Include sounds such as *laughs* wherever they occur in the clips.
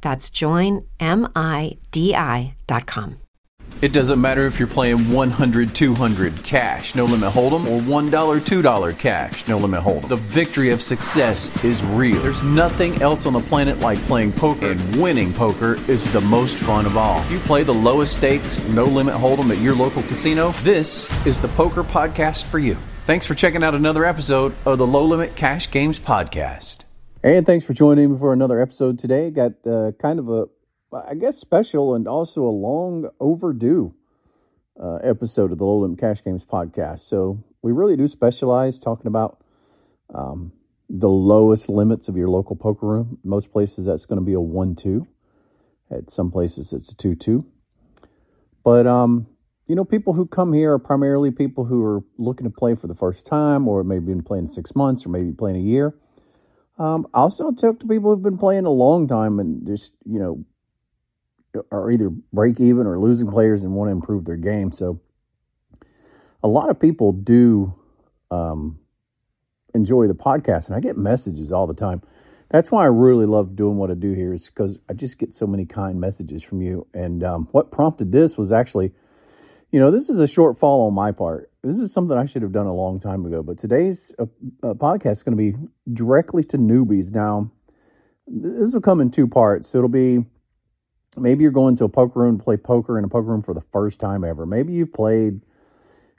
That's joinmidi.com. It doesn't matter if you're playing 100 200 cash, no limit hold'em, or $1 $2 cash, no limit hold'em. The victory of success is real. There's nothing else on the planet like playing poker, and winning poker is the most fun of all. If you play the lowest stakes, no limit hold'em at your local casino, this is the Poker Podcast for you. Thanks for checking out another episode of the Low Limit Cash Games Podcast. And thanks for joining me for another episode today. Got uh, kind of a I guess, special and also a long overdue uh, episode of the Low Limit Cash Games podcast. So we really do specialize talking about um, the lowest limits of your local poker room. Most places that's going to be a one-two. At some places it's a two-two. But um, you know, people who come here are primarily people who are looking to play for the first time, or maybe been playing six months, or maybe playing a year. Um, I also talk to people who've been playing a long time and just you know are either break even or losing players and want to improve their game. So a lot of people do um, enjoy the podcast, and I get messages all the time. That's why I really love doing what I do here, is because I just get so many kind messages from you. And um, what prompted this was actually, you know, this is a shortfall on my part. This is something I should have done a long time ago. But today's uh, uh, podcast is going to be directly to newbies. Now, this will come in two parts. So it'll be maybe you're going to a poker room to play poker in a poker room for the first time ever. Maybe you've played,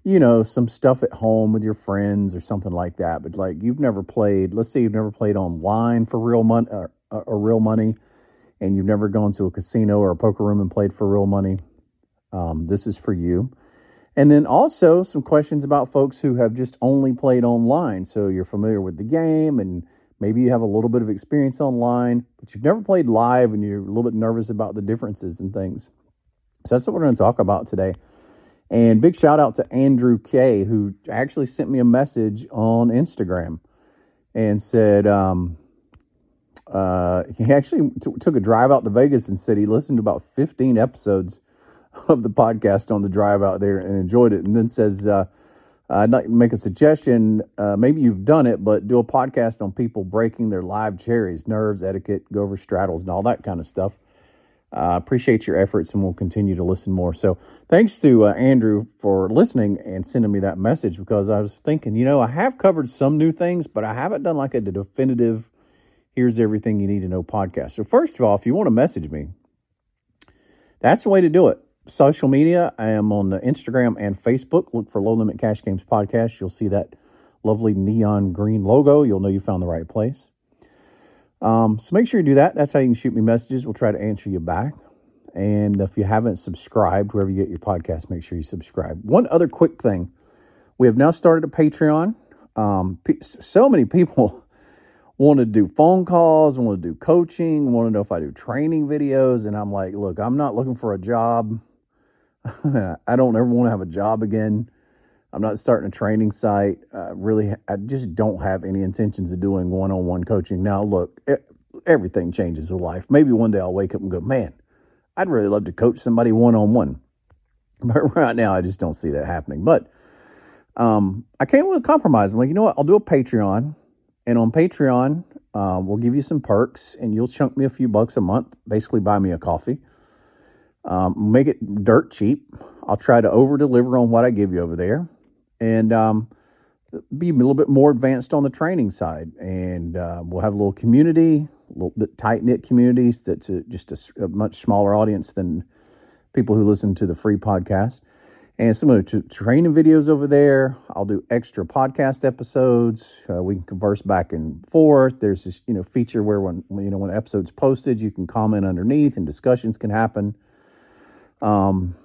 you know, some stuff at home with your friends or something like that, but like you've never played. Let's say you've never played online for real money or, or real money, and you've never gone to a casino or a poker room and played for real money. Um, this is for you. And then also some questions about folks who have just only played online. So you're familiar with the game and Maybe you have a little bit of experience online, but you've never played live and you're a little bit nervous about the differences and things. So that's what we're going to talk about today. And big shout out to Andrew K, who actually sent me a message on Instagram and said um, uh, he actually t- took a drive out to Vegas and said he listened to about 15 episodes of the podcast on the drive out there and enjoyed it. And then says, uh, I'd like to make a suggestion. Uh, maybe you've done it, but do a podcast on people breaking their live cherries, nerves, etiquette, go over straddles, and all that kind of stuff. I uh, appreciate your efforts, and we'll continue to listen more. So, thanks to uh, Andrew for listening and sending me that message because I was thinking, you know, I have covered some new things, but I haven't done like a definitive, here's everything you need to know podcast. So, first of all, if you want to message me, that's the way to do it social media. I am on the Instagram and Facebook. Look for Low Limit Cash Games Podcast. You'll see that lovely neon green logo. You'll know you found the right place. Um, so make sure you do that. That's how you can shoot me messages. We'll try to answer you back. And if you haven't subscribed, wherever you get your podcast, make sure you subscribe. One other quick thing we have now started a Patreon. Um, so many people *laughs* want to do phone calls, want to do coaching, want to know if I do training videos. And I'm like, look, I'm not looking for a job. *laughs* I don't ever want to have a job again. I'm not starting a training site. Uh, really, I just don't have any intentions of doing one on one coaching. Now, look, everything changes with life. Maybe one day I'll wake up and go, man, I'd really love to coach somebody one on one. But right now, I just don't see that happening. But um, I came with a compromise. I'm like, you know what? I'll do a Patreon. And on Patreon, uh, we'll give you some perks and you'll chunk me a few bucks a month, basically buy me a coffee. Um, make it dirt cheap. I'll try to over deliver on what I give you over there and um, be a little bit more advanced on the training side. And uh, we'll have a little community, a little bit tight knit communities that's a, just a, a, much smaller audience than people who listen to the free podcast. And similar to training videos over there, I'll do extra podcast episodes. Uh, we can converse back and forth. There's this, you know, feature where when you know when episodes posted, you can comment underneath and discussions can happen. Um,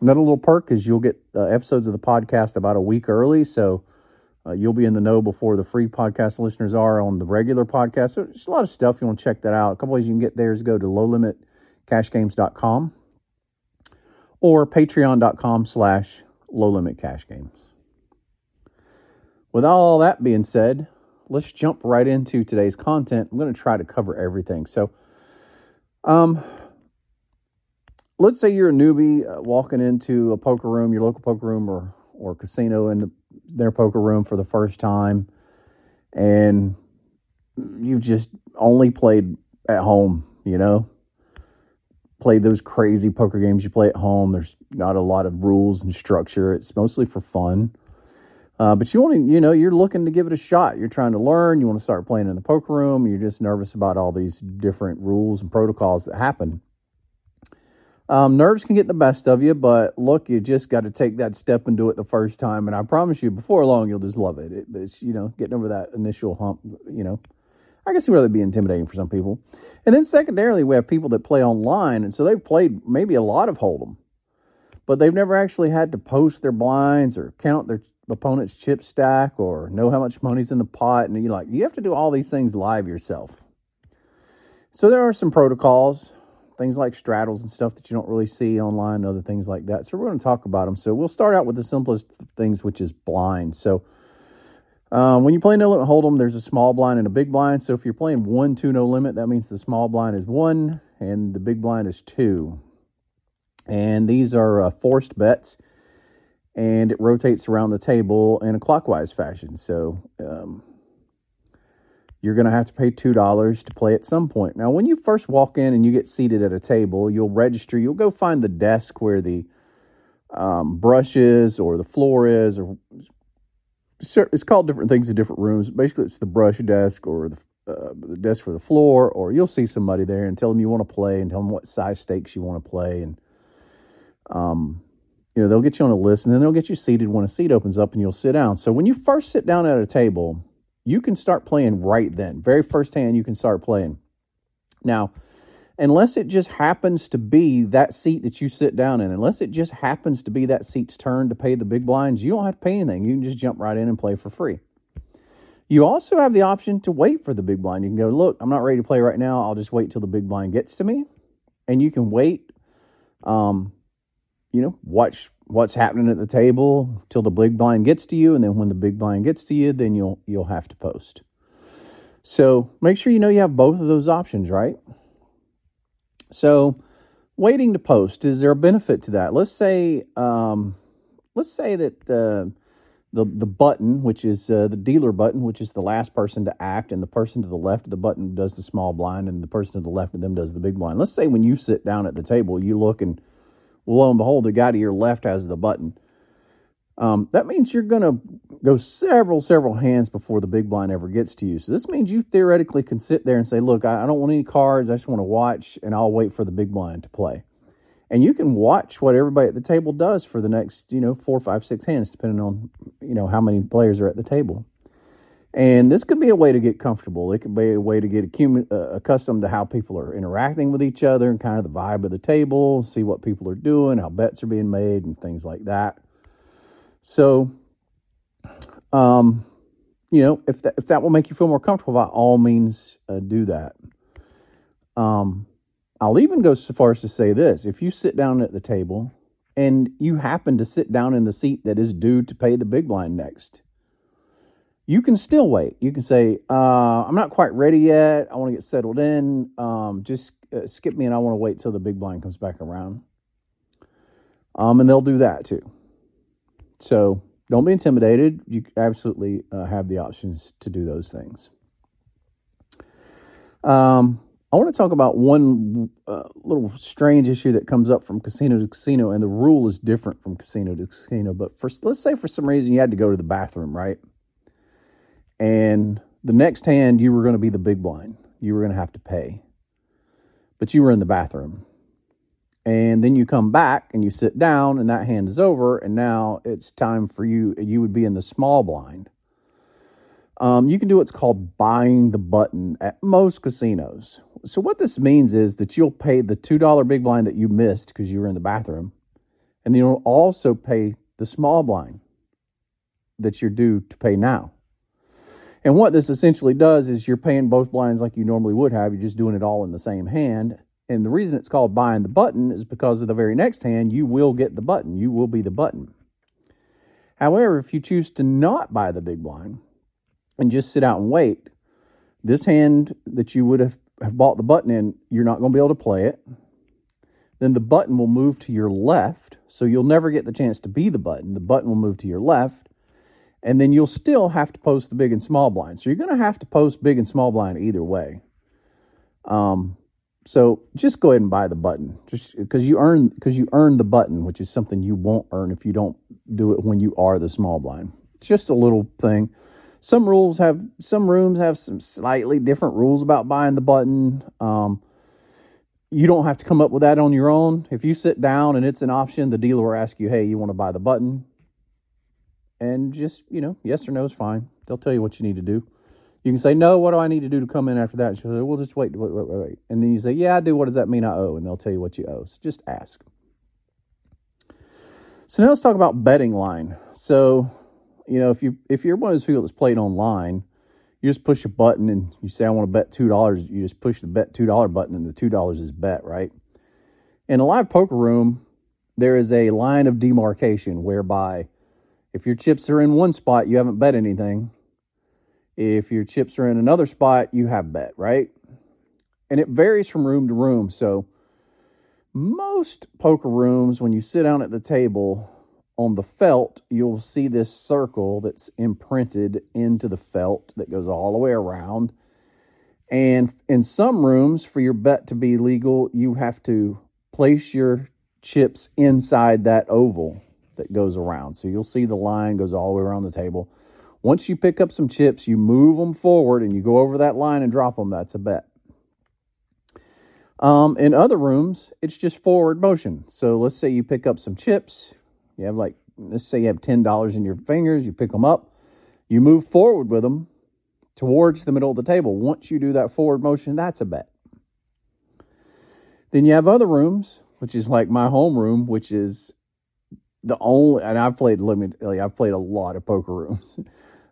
another little perk is you'll get uh, episodes of the podcast about a week early, so uh, you'll be in the know before the free podcast listeners are on the regular podcast. So there's a lot of stuff you want to check that out. A couple ways you can get there is go to lowlimitcashgames.com or patreon.com slash lowlimitcashgames. With all that being said, let's jump right into today's content. I'm going to try to cover everything. So, um, let's say you're a newbie uh, walking into a poker room, your local poker room or or casino in their poker room for the first time, and you've just only played at home, you know, played those crazy poker games you play at home. There's not a lot of rules and structure. It's mostly for fun. Uh, but you want to, you know, you're looking to give it a shot. You're trying to learn. You want to start playing in the poker room. You're just nervous about all these different rules and protocols that happen. Um, nerves can get the best of you, but look, you just got to take that step and do it the first time. And I promise you, before long, you'll just love it. it it's, you know, getting over that initial hump, you know, I can see where that'd be intimidating for some people. And then secondarily, we have people that play online, and so they've played maybe a lot of Hold'em, but they've never actually had to post their blinds or count their opponent's chip stack or know how much money's in the pot. And you like you have to do all these things live yourself. So there are some protocols, things like straddles and stuff that you don't really see online, other things like that. So we're going to talk about them. So we'll start out with the simplest things, which is blind. So um, when you play no limit hold'em, there's a small blind and a big blind. So if you're playing one, two, no limit, that means the small blind is one and the big blind is two. And these are uh, forced bets, and it rotates around the table in a clockwise fashion. So um, you're going to have to pay $2 to play at some point. Now, when you first walk in and you get seated at a table, you'll register, you'll go find the desk where the um, brushes or the floor is, or it's called different things in different rooms. Basically, it's the brush desk or the, uh, the desk for the floor, or you'll see somebody there and tell them you want to play and tell them what size stakes you want to play, and um, you know they'll get you on a list, and then they'll get you seated when a seat opens up, and you'll sit down. So when you first sit down at a table, you can start playing right then. Very first hand, you can start playing. Now unless it just happens to be that seat that you sit down in, unless it just happens to be that seat's turn to pay the big blinds, you don't have to pay anything. You can just jump right in and play for free. You also have the option to wait for the big blind. You can go, look, I'm not ready to play right now. I'll just wait till the big blind gets to me. And you can wait, um, you know, watch what's happening at the table till the big blind gets to you. And then when the big blind gets to you, then you'll you'll have to post. So make sure you know you have both of those options, right? So, waiting to post is there a benefit to that? Let's say, um, let's say that uh, the the button, which is uh, the dealer button, which is the last person to act, and the person to the left of the button does the small blind, and the person to the left of them does the big blind. Let's say when you sit down at the table, you look and lo and behold, the guy to your left has the button. Um, that means you're going to go several, several hands before the big blind ever gets to you. So this means you theoretically can sit there and say, look, I, I don't want any cards. I just want to watch and I'll wait for the big blind to play. And you can watch what everybody at the table does for the next, you know, four, five, six hands, depending on, you know, how many players are at the table. And this could be a way to get comfortable. It could be a way to get uh, accustomed to how people are interacting with each other and kind of the vibe of the table, see what people are doing, how bets are being made, and things like that. So, um, you know, if that, if that will make you feel more comfortable, by all means, uh, do that. Um, I'll even go so far as to say this: if you sit down at the table and you happen to sit down in the seat that is due to pay the big blind next, you can still wait. You can say, uh, "I'm not quite ready yet. I want to get settled in. Um, just uh, skip me, and I want to wait till the big blind comes back around." Um, and they'll do that too. So don't be intimidated. You absolutely uh, have the options to do those things. Um, I want to talk about one uh, little strange issue that comes up from casino to casino, and the rule is different from casino to casino. But for let's say for some reason you had to go to the bathroom, right? And the next hand you were going to be the big blind. You were going to have to pay, but you were in the bathroom, and then you come back and you sit down and that hand is over and now it's time for you you would be in the small blind. Um, you can do what's called buying the button at most casinos. So what this means is that you'll pay the $2 big blind that you missed because you were in the bathroom. And you'll also pay the small blind that you're due to pay now and what this essentially does is you're paying both blinds like you normally would have you're just doing it all in the same hand and the reason it's called buying the button is because of the very next hand, you will get the button. You will be the button. However, if you choose to not buy the big blind and just sit out and wait, this hand that you would have, have bought the button in, you're not going to be able to play it. Then the button will move to your left. So you'll never get the chance to be the button. The button will move to your left. And then you'll still have to post the big and small blind. So you're going to have to post big and small blind either way. Um, so just go ahead and buy the button, just because you earn because you earn the button, which is something you won't earn if you don't do it when you are the small blind. Just a little thing. Some rules have some rooms have some slightly different rules about buying the button. Um, you don't have to come up with that on your own. If you sit down and it's an option, the dealer will ask you, "Hey, you want to buy the button?" And just you know, yes or no is fine. They'll tell you what you need to do. You can say, no, what do I need to do to come in after that? she'll say, well, just wait, wait, wait, wait. And then you say, yeah, I do. What does that mean I owe? And they'll tell you what you owe. So just ask. So now let's talk about betting line. So, you know, if you if you're one of those people that's played online, you just push a button and you say, I want to bet two dollars. You just push the bet two dollar button and the two dollars is bet, right? In a live poker room, there is a line of demarcation whereby if your chips are in one spot, you haven't bet anything. If your chips are in another spot, you have bet, right? And it varies from room to room. So, most poker rooms, when you sit down at the table on the felt, you'll see this circle that's imprinted into the felt that goes all the way around. And in some rooms, for your bet to be legal, you have to place your chips inside that oval that goes around. So you'll see the line goes all the way around the table. Once you pick up some chips, you move them forward and you go over that line and drop them. That's a bet. Um, in other rooms, it's just forward motion. So let's say you pick up some chips. You have like, let's say you have $10 in your fingers. You pick them up. You move forward with them towards the middle of the table. Once you do that forward motion, that's a bet. Then you have other rooms, which is like my home room, which is the only, and I've played limited, like I've played a lot of poker rooms. *laughs*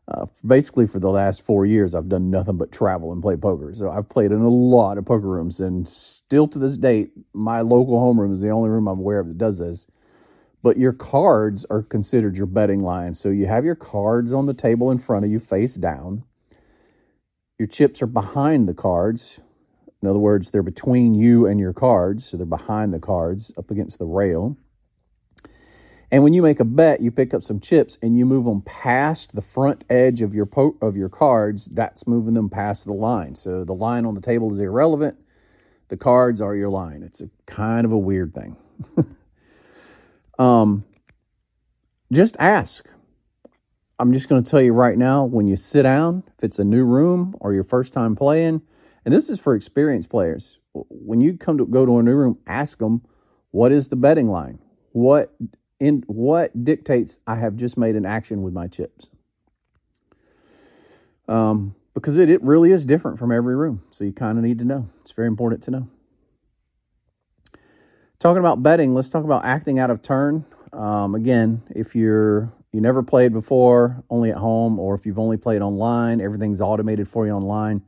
Uh, basically, for the last four years, I've done nothing but travel and play poker. So I've played in a lot of poker rooms, and still to this date, my local homeroom is the only room I'm aware of that does this. But your cards are considered your betting line. So you have your cards on the table in front of you, face down. Your chips are behind the cards. In other words, they're between you and your cards, so they're behind the cards, up against the rail. And when you make a bet, you pick up some chips and you move them past the front edge of your po- of your cards. That's moving them past the line. So the line on the table is irrelevant. The cards are your line. It's a kind of a weird thing. *laughs* um, just ask. I'm just going to tell you right now when you sit down, if it's a new room or your first time playing, and this is for experienced players. When you come to go to a new room, ask them, what is the betting line? What in what dictates I have just made an action with my chips. Um, because it, it really is different from every room. So you kind of need to know. It's very important to know. Talking about betting, let's talk about acting out of turn. Um, again, if you're you never played before, only at home, or if you've only played online, everything's automated for you online.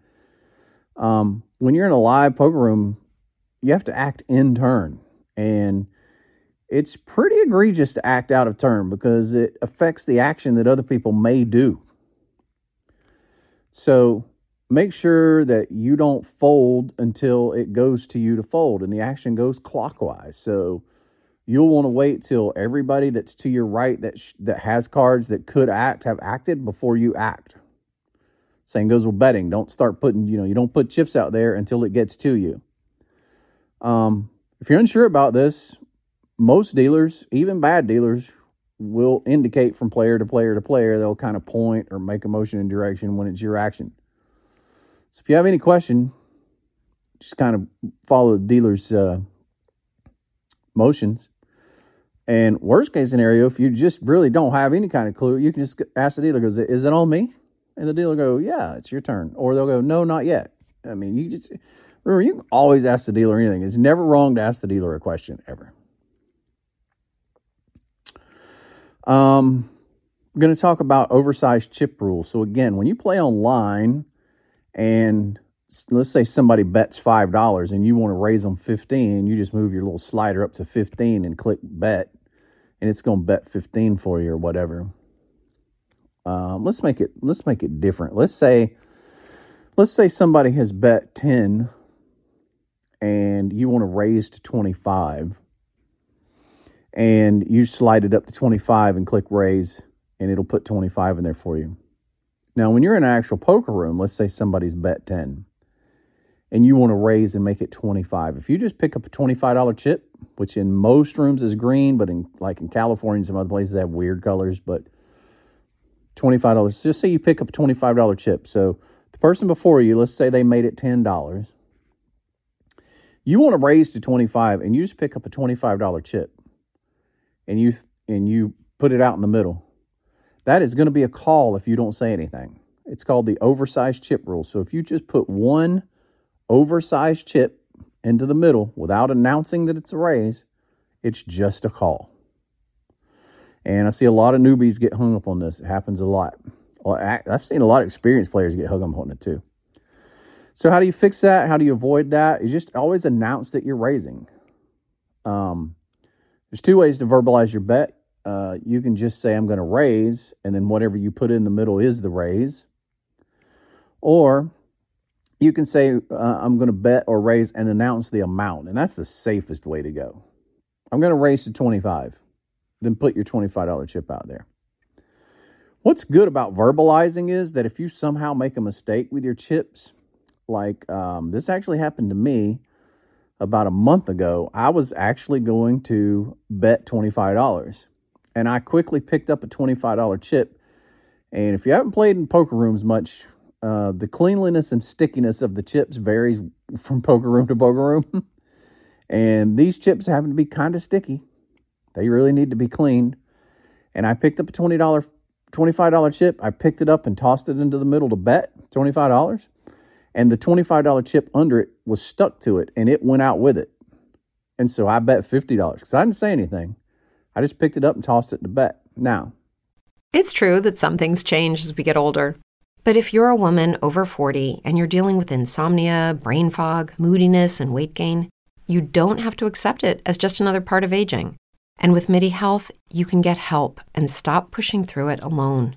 Um, when you're in a live poker room, you have to act in turn. And it's pretty egregious to act out of turn because it affects the action that other people may do. So make sure that you don't fold until it goes to you to fold and the action goes clockwise. So you'll want to wait till everybody that's to your right that sh- that has cards that could act have acted before you act. Same goes with betting. Don't start putting, you know, you don't put chips out there until it gets to you. Um, if you're unsure about this, most dealers, even bad dealers, will indicate from player to player to player. They'll kind of point or make a motion in direction when it's your action. So if you have any question, just kind of follow the dealer's uh, motions. And worst case scenario, if you just really don't have any kind of clue, you can just ask the dealer, goes, is it on me? And the dealer go, yeah, it's your turn. Or they'll go, no, not yet. I mean, you just, remember, you always ask the dealer anything. It's never wrong to ask the dealer a question, ever. Um, we're going to talk about oversized chip rules. So again, when you play online and let's say somebody bets five dollars and you want to raise them 15 you just move your little slider up to 15 and click bet and it's going to bet 15 for you or whatever. Um, let's make it let's make it different. Let's say let's say somebody has bet 10 and you want to raise to 25 and you slide it up to 25 and click raise and it'll put 25 in there for you. Now when you're in an actual poker room let's say somebody's bet 10 and you want to raise and make it 25 if you just pick up a $25 chip which in most rooms is green but in like in california and some other places they have weird colors but $25 just say you pick up a $25 chip. So the person before you let's say they made it $10 you want to raise to 25 and you just pick up a $25 chip and you and you put it out in the middle that is going to be a call if you don't say anything it's called the oversized chip rule so if you just put one oversized chip into the middle without announcing that it's a raise, it's just a call. And I see a lot of newbies get hung up on this. It happens a lot. I've seen a lot of experienced players get hung up on it too. So how do you fix that? How do you avoid that? You just always announce that you're raising. Um, there's two ways to verbalize your bet. Uh, you can just say I'm going to raise, and then whatever you put in the middle is the raise. Or you can say, uh, I'm going to bet or raise and announce the amount. And that's the safest way to go. I'm going to raise to 25. Then put your $25 chip out there. What's good about verbalizing is that if you somehow make a mistake with your chips, like um, this actually happened to me about a month ago, I was actually going to bet $25. And I quickly picked up a $25 chip. And if you haven't played in poker rooms much, uh, the cleanliness and stickiness of the chips varies from poker room to poker room. *laughs* and these chips happen to be kind of sticky. They really need to be cleaned. And I picked up a $20, $25 chip. I picked it up and tossed it into the middle to bet $25. And the $25 chip under it was stuck to it and it went out with it. And so I bet $50 because I didn't say anything. I just picked it up and tossed it to bet. Now, it's true that some things change as we get older. But if you're a woman over 40 and you're dealing with insomnia, brain fog, moodiness, and weight gain, you don't have to accept it as just another part of aging. And with MIDI Health, you can get help and stop pushing through it alone.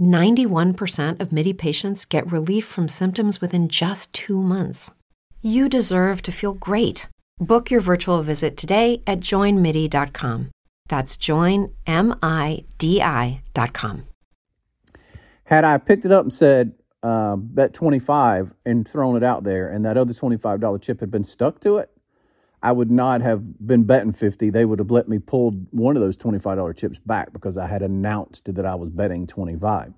91% of MIDI patients get relief from symptoms within just two months. You deserve to feel great. Book your virtual visit today at joinmidi.com. That's joinmidi.com. Had I picked it up and said, uh, bet 25 and thrown it out there, and that other $25 chip had been stuck to it, I would not have been betting 50. They would have let me pull one of those $25 chips back because I had announced that I was betting 25.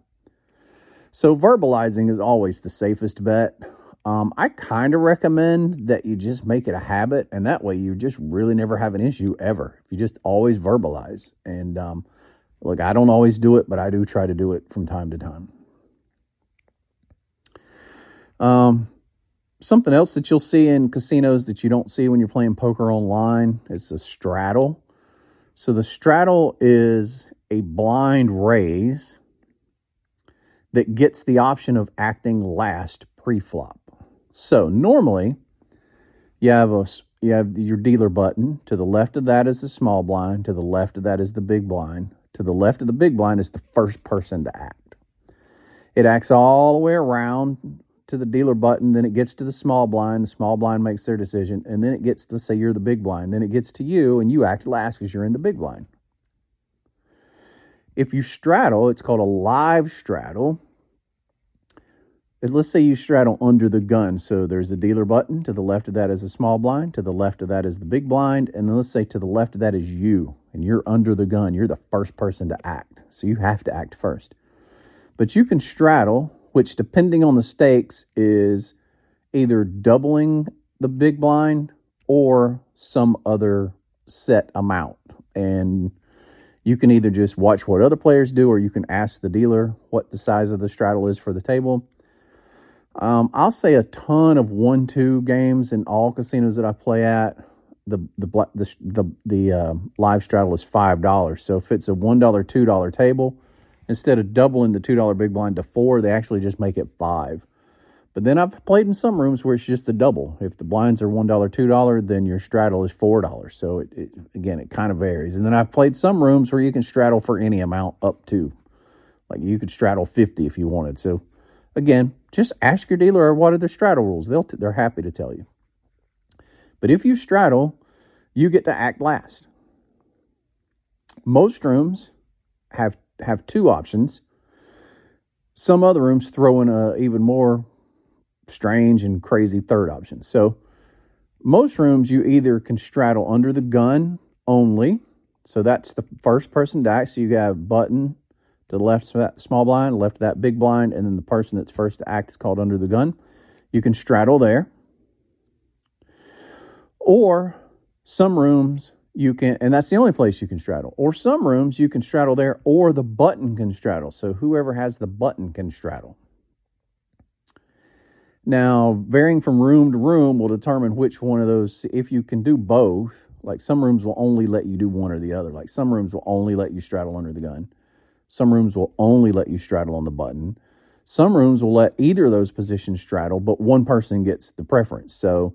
So verbalizing is always the safest bet. Um, I kind of recommend that you just make it a habit, and that way you just really never have an issue ever. If you just always verbalize, and um, Look, I don't always do it, but I do try to do it from time to time. Um, something else that you'll see in casinos that you don't see when you're playing poker online is a straddle. So the straddle is a blind raise that gets the option of acting last pre-flop. So normally you have a you have your dealer button. To the left of that is the small blind. To the left of that is the big blind to the left of the big blind is the first person to act. It acts all the way around to the dealer button, then it gets to the small blind. The small blind makes their decision, and then it gets to say you're the big blind. Then it gets to you, and you act last because you're in the big blind. If you straddle, it's called a live straddle. Let's say you straddle under the gun. So there's a dealer button. To the left of that is a small blind. To the left of that is the big blind. And then let's say to the left of that is you, and you're under the gun. You're the first person to act. So you have to act first. But you can straddle, which depending on the stakes is either doubling the big blind or some other set amount. And you can either just watch what other players do or you can ask the dealer what the size of the straddle is for the table. Um, I'll say a ton of one two games in all casinos that I play at. The the the the, the uh, live straddle is five dollars. So if it's a one dollar two dollar table, instead of doubling the two dollar big blind to four, they actually just make it five. But then I've played in some rooms where it's just a double. If the blinds are one dollar, two dollar, then your straddle is four dollars. So it, it, again, it kind of varies. And then I've played some rooms where you can straddle for any amount up to, like you could straddle fifty if you wanted. So again, just ask your dealer what are the straddle rules. They'll they're happy to tell you. But if you straddle, you get to act last. Most rooms have have two options. Some other rooms throw in a even more strange and crazy third option. So most rooms you either can straddle under the gun only. So that's the first person to act. So you have button to the left small blind, left that big blind, and then the person that's first to act is called under the gun. You can straddle there. Or some rooms you can, and that's the only place you can straddle. Or some rooms you can straddle there, or the button can straddle. So whoever has the button can straddle. Now, varying from room to room will determine which one of those, if you can do both, like some rooms will only let you do one or the other. Like some rooms will only let you straddle under the gun. Some rooms will only let you straddle on the button. Some rooms will let either of those positions straddle, but one person gets the preference. So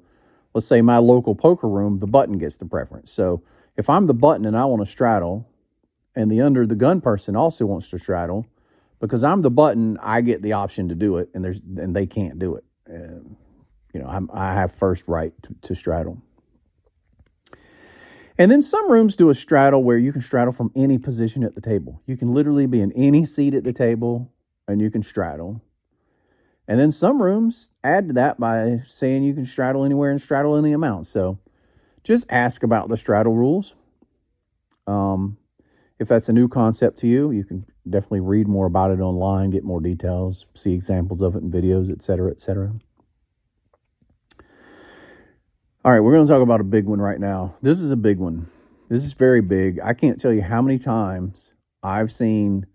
let's say my local poker room, the button gets the preference. So if I'm the button and I want to straddle, and the under the gun person also wants to straddle, because I'm the button, I get the option to do it, and there's and they can't do it you know, I'm, i have first right to, to straddle. And then some rooms do a straddle where you can straddle from any position at the table. You can literally be in any seat at the table and you can straddle. And then some rooms add to that by saying you can straddle anywhere and straddle any amount. So just ask about the straddle rules. Um, if that's a new concept to you, you can definitely read more about it online, get more details, see examples of it in videos, etc., etc. All right, we're going to talk about a big one right now. This is a big one. This is very big. I can't tell you how many times I've seen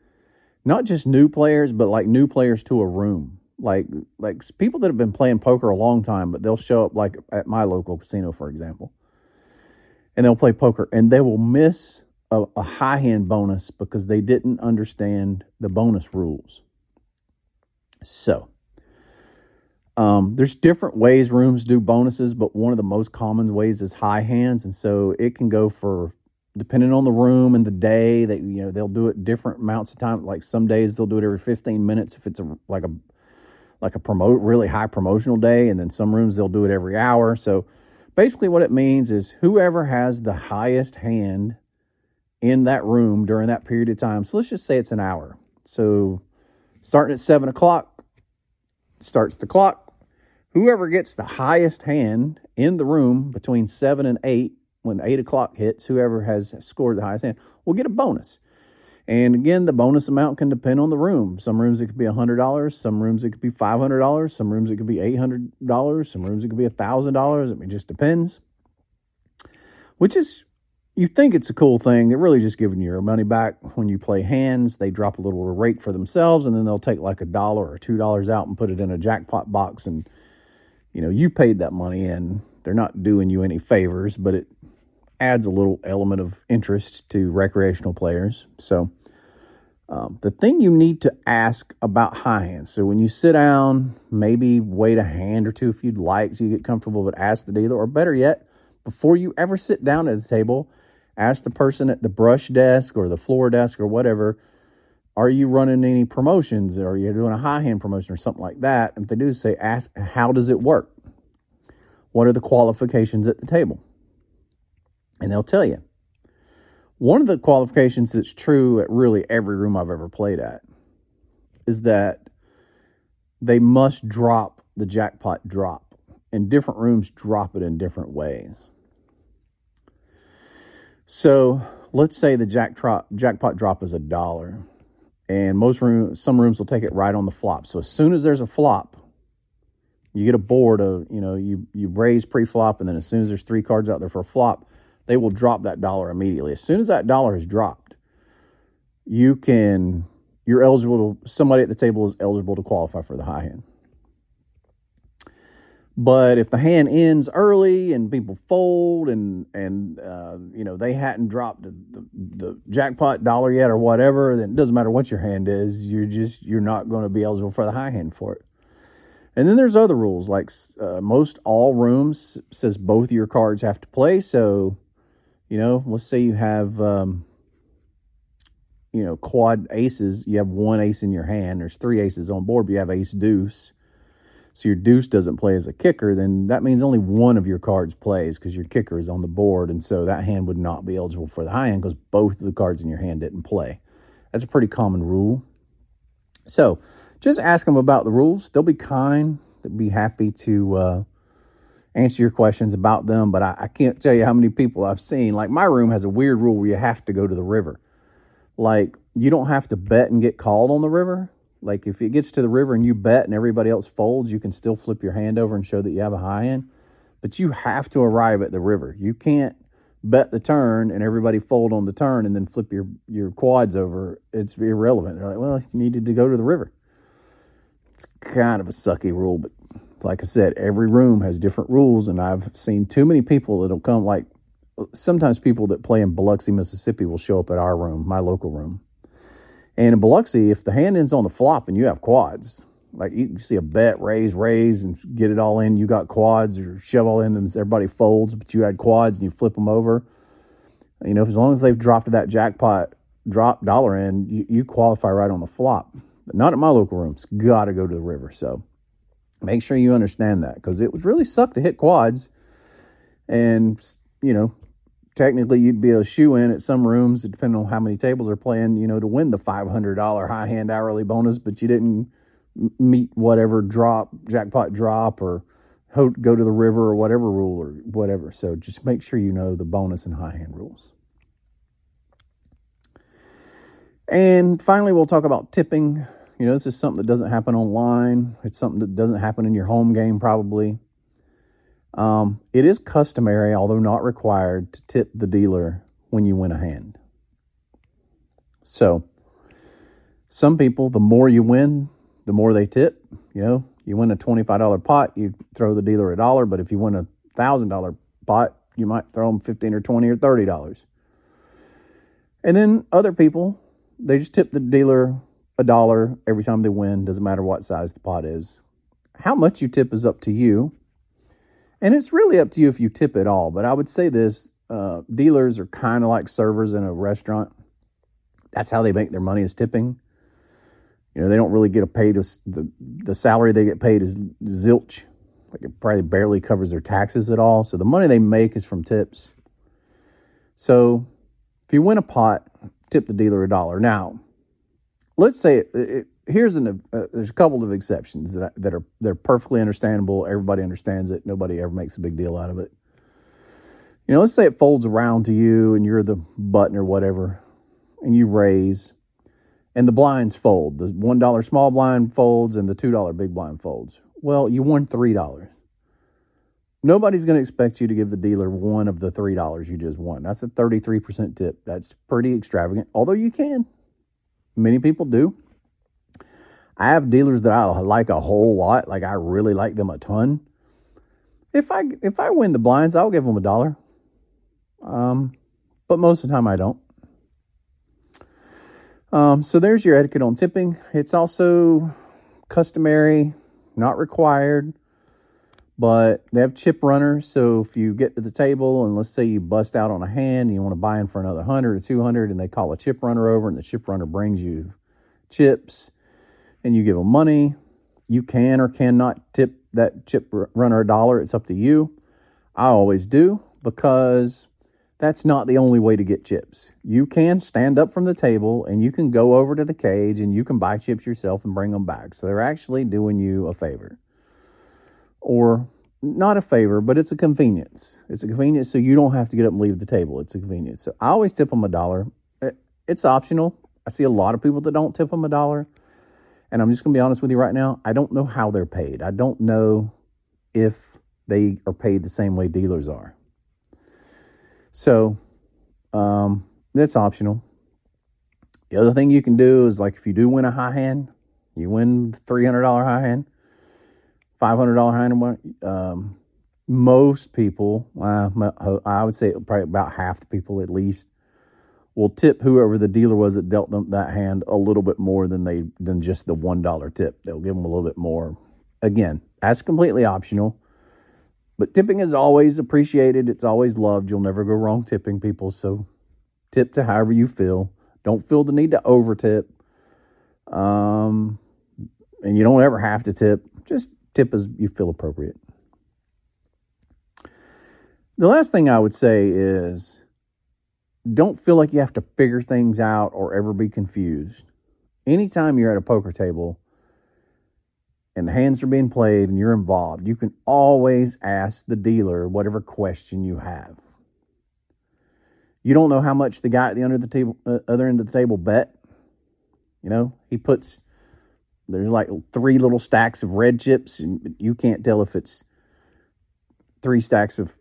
not just new players, but like new players to a room. Like like people that have been playing poker a long time, but they'll show up like at my local casino, for example, and they'll play poker and they will miss a, a high hand bonus because they didn't understand the bonus rules. So, um, there's different ways rooms do bonuses, but one of the most common ways is high hands, and so it can go for depending on the room and the day that you know they'll do it different amounts of time. Like some days they'll do it every 15 minutes if it's a like a like a promote really high promotional day, and then some rooms they'll do it every hour. So basically, what it means is whoever has the highest hand in that room during that period of time. So let's just say it's an hour. So starting at seven o'clock starts the clock. Whoever gets the highest hand in the room between seven and eight, when eight o'clock hits, whoever has scored the highest hand will get a bonus. And again, the bonus amount can depend on the room. Some rooms it could be $100, some rooms it could be $500, some rooms it could be $800, some rooms it could be $1,000. I mean, just depends. Which is you think it's a cool thing. They're really just giving you your money back when you play hands. They drop a little rake for themselves, and then they'll take like a dollar or two dollars out and put it in a jackpot box. And you know, you paid that money in. They're not doing you any favors, but it adds a little element of interest to recreational players. So, um, the thing you need to ask about high hands. So when you sit down, maybe wait a hand or two if you'd like, so you get comfortable. But ask the dealer, or better yet, before you ever sit down at the table Ask the person at the brush desk or the floor desk or whatever, are you running any promotions? Or are you doing a high hand promotion or something like that? If they do, say, ask, how does it work? What are the qualifications at the table? And they'll tell you. One of the qualifications that's true at really every room I've ever played at is that they must drop the jackpot drop. And different rooms drop it in different ways. So let's say the jack jackpot drop is a dollar, and most rooms, some rooms will take it right on the flop. So as soon as there's a flop, you get a board of you know you you raise pre-flop, and then as soon as there's three cards out there for a flop, they will drop that dollar immediately. As soon as that dollar is dropped, you can you're eligible to somebody at the table is eligible to qualify for the high hand. But if the hand ends early and people fold and and uh, you know they hadn't dropped the, the, the, jackpot dollar yet or whatever, then it doesn't matter what your hand is. You're just you're not going to be eligible for the high hand for it. And then there's other rules like uh, most all rooms says both your cards have to play. So you know, let's say you have um, you know quad aces. You have one ace in your hand. There's three aces on board, but you have ace deuce so your deuce doesn't play as a kicker, then that means only one of your cards plays because your kicker is on the board. And so that hand would not be eligible for the high hand because both of the cards in your hand didn't play. That's a pretty common rule. So just ask them about the rules. They'll be kind, they'll be happy to uh, answer your questions about them. But I, I can't tell you how many people I've seen. Like my room has a weird rule where you have to go to the river. Like you don't have to bet and get called on the river like if it gets to the river and you bet and everybody else folds, you can still flip your hand over and show that you have a high hand. But you have to arrive at the river. You can't bet the turn and everybody fold on the turn and then flip your, your quads over. It's irrelevant. They're like, well, you needed to go to the river. It's kind of a sucky rule, but like I said, every room has different rules, and I've seen too many people that'll come like sometimes people that play in Biloxi, Mississippi will show up at our room, my local room and in Biloxi, if the hand ends on the flop and you have quads, like you see a bet, raise, raise, and get it all in, you got quads or shove all in, and everybody folds, but you had quads and you flip them over. You know, as long as they've dropped that jackpot drop dollar in, you, you qualify right on the flop. But not at my local rooms. Got to go to the river. So make sure you understand that because it would really suck to hit quads and, you know, technically you'd be a shoe in at some rooms, depending on how many tables are playing, you know, to win the $500 high hand hourly bonus, but you didn't meet whatever drop, jackpot drop, or go to the river or whatever rule or whatever. So just make sure you know the bonus and high hand rules. And finally, we'll talk about tipping. You know, this is something that doesn't happen online. It's something that doesn't happen in your home game, probably. Um, it is customary, although not required, to tip the dealer when you win a hand. So, some people, the more you win, the more they tip. You know, you win a $25 pot, you throw the dealer a dollar, but if you win a $1,000 pot, you might throw them 15 or 20 or $30. And then other people, they just tip the dealer a dollar every time they win, doesn't matter what size the pot is. How much you tip is up to you. And it's really up to you if you tip at all. But I would say this uh, dealers are kind of like servers in a restaurant. That's how they make their money is tipping. You know, they don't really get a paid the the salary they get paid is zilch. Like it probably barely covers their taxes at all. So the money they make is from tips. So if you win a pot, tip the dealer a dollar. Now, let's say it, it, here's an uh, there's a couple of exceptions that that are they're perfectly understandable. Everybody understands it. Nobody ever makes a big deal out of it. You know, let's say it folds around to you and you're the button or whatever, and you raise, and the blinds fold. The one dollar small blind folds and the two dollar big blind folds. Well, you won three dollars. Nobody's going to expect you to give the dealer one of the three dollars you just won. That's a thirty three percent tip. That's pretty extravagant. Although you can, many people do I have dealers that I like a whole lot, like I really like them a ton. If I if I win the blinds, I'll give them a dollar. Um, but most of the time I don't. Um, so there's your etiquette on tipping. It's also customary, not required, but they have chip runners. So if you get to the table and let's say you bust out on a hand, and you want to buy in for another hundred or two hundred, and they call a chip runner over, and the chip runner brings you chips and you give them money, you can or cannot tip that chip runner a dollar. It's up to you. I always do because that's not the only way to get chips. You can stand up from the table and you can go over to the cage and you can buy chips yourself and bring them back. So they're actually doing you a favor. Or not a favor, but it's a convenience. It's a convenience so you don't have to get up and leave the table. It's a convenience. So I always tip them a dollar. It's optional. I see a lot of people that don't tip them a dollar. And I'm just going to be honest with you right now. I don't know how they're paid. I don't know if they are paid the same way dealers are. So um, that's optional. The other thing you can do is like if you do win a high hand, you win $300 high hand, $500 high hand. Um, most people, uh, I would say probably about half the people at least, will tip whoever the dealer was that dealt them that hand a little bit more than they than just the one dollar tip. They'll give them a little bit more. Again, that's completely optional. But tipping is always appreciated. It's always loved. You'll never go wrong tipping people. So tip to however you feel. Don't feel the need to over tip. Um, and you don't ever have to tip. Just tip as you feel appropriate. The last thing I would say is don't feel like you have to figure things out or ever be confused. Anytime you're at a poker table, and the hands are being played and you're involved, you can always ask the dealer whatever question you have. You don't know how much the guy at the under the table, uh, other end of the table bet. You know, he puts there's like three little stacks of red chips, and you can't tell if it's three stacks of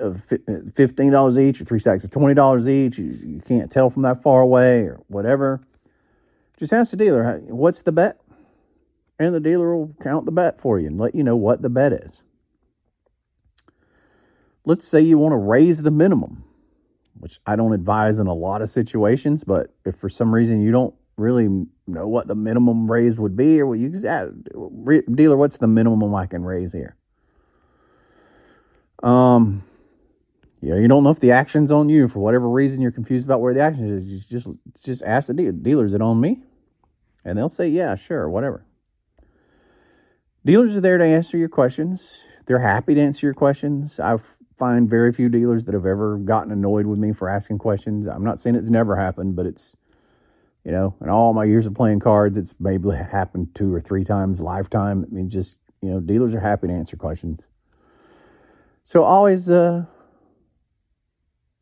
of uh, fifteen dollars each or three stacks of twenty dollars each. You, you can't tell from that far away or whatever. Just ask the dealer, what's the bet? and the dealer will count the bet for you and let you know what the bet is. Let's say you want to raise the minimum, which I don't advise in a lot of situations, but if for some reason you don't really know what the minimum raise would be, or what you dealer, what's the minimum I can raise here? Um, yeah, you don't know if the action's on you for whatever reason. You're confused about where the action is. You just just ask the dealer. Dealer, is it on me? And they'll say, yeah, sure, whatever. Dealers are there to answer your questions. They're happy to answer your questions. I find very few dealers that have ever gotten annoyed with me for asking questions. I'm not saying it's never happened, but it's, you know, in all my years of playing cards, it's maybe *laughs* happened two or three times lifetime. I mean, just, you know, dealers are happy to answer questions. So always, uh,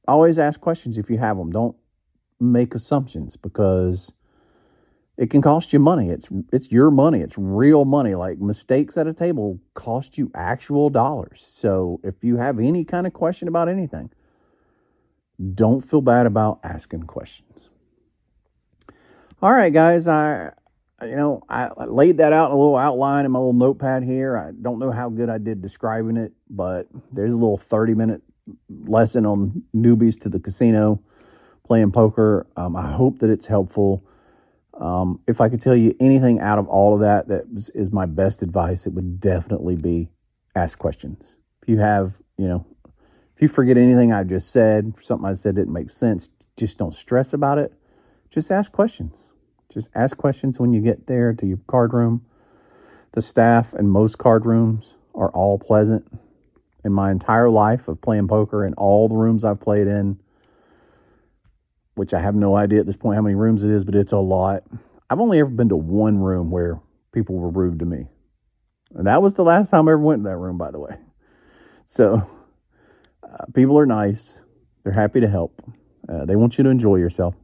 always ask questions if you have them. Don't make assumptions because it can cost you money. It's it's your money. It's real money. Like mistakes at a table cost you actual dollars. So if you have any kind of question about anything, don't feel bad about asking questions. All right, guys, I you know, I, laid that out in a little outline in my little notepad here. I don't know how good I did describing it, but there's a little 30 minute lesson on newbies to the casino playing poker. Um, I hope that it's helpful. Um, if I could tell you anything out of all of that that is my best advice, it would definitely be ask questions. If you have, you know, if you forget anything I just said, something I said didn't make sense, just don't stress about it. Just ask questions. Just ask questions when you get there to your card room. The staff in most card rooms are all pleasant. In my entire life of playing poker in all the rooms I've played in, which I have no idea at this point how many rooms it is, but it's a lot. I've only ever been to one room where people were rude to me. And that was the last time I ever went to that room, by the way. So uh, people are nice. They're happy to help. Uh, they want you to enjoy yourself.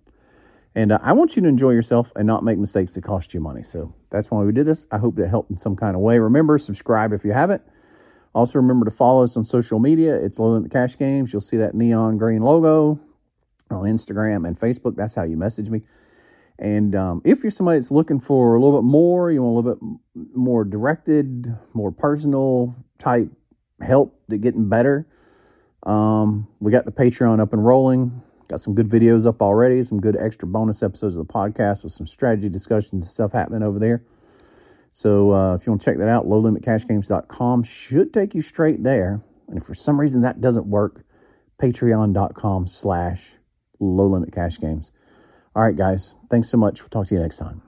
And uh, I want you to enjoy yourself and not make mistakes that cost you money. So that's why we did this. I hope it helped in some kind of way. Remember, subscribe if you haven't. Also, remember to follow us on social media. It's Low Limit Cash Games. You'll see that neon green logo on Instagram and Facebook. That's how you message me. And um, if you're somebody that's looking for a little bit more, you want a little bit more directed, more personal type help to getting better, um, we got the Patreon up and rolling. Got some good videos up already, some good extra bonus episodes of the podcast with some strategy discussions and stuff happening over there. So uh, if you want to check that out, lowlimitcashgames.com should take you straight there. And if for some reason that doesn't work, patreon.com slash low limit cash. All right, guys. Thanks so much. We'll talk to you next time.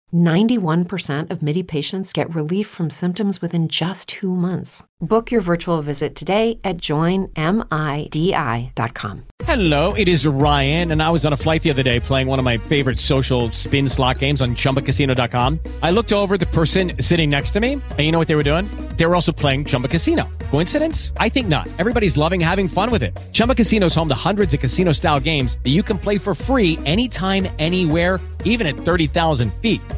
91% of MIDI patients get relief from symptoms within just two months. Book your virtual visit today at joinmidi.com. Hello, it is Ryan, and I was on a flight the other day playing one of my favorite social spin slot games on chumbacasino.com. I looked over the person sitting next to me, and you know what they were doing? They were also playing Chumba Casino. Coincidence? I think not. Everybody's loving having fun with it. Chumba Casino is home to hundreds of casino style games that you can play for free anytime, anywhere even at 30,000 feet.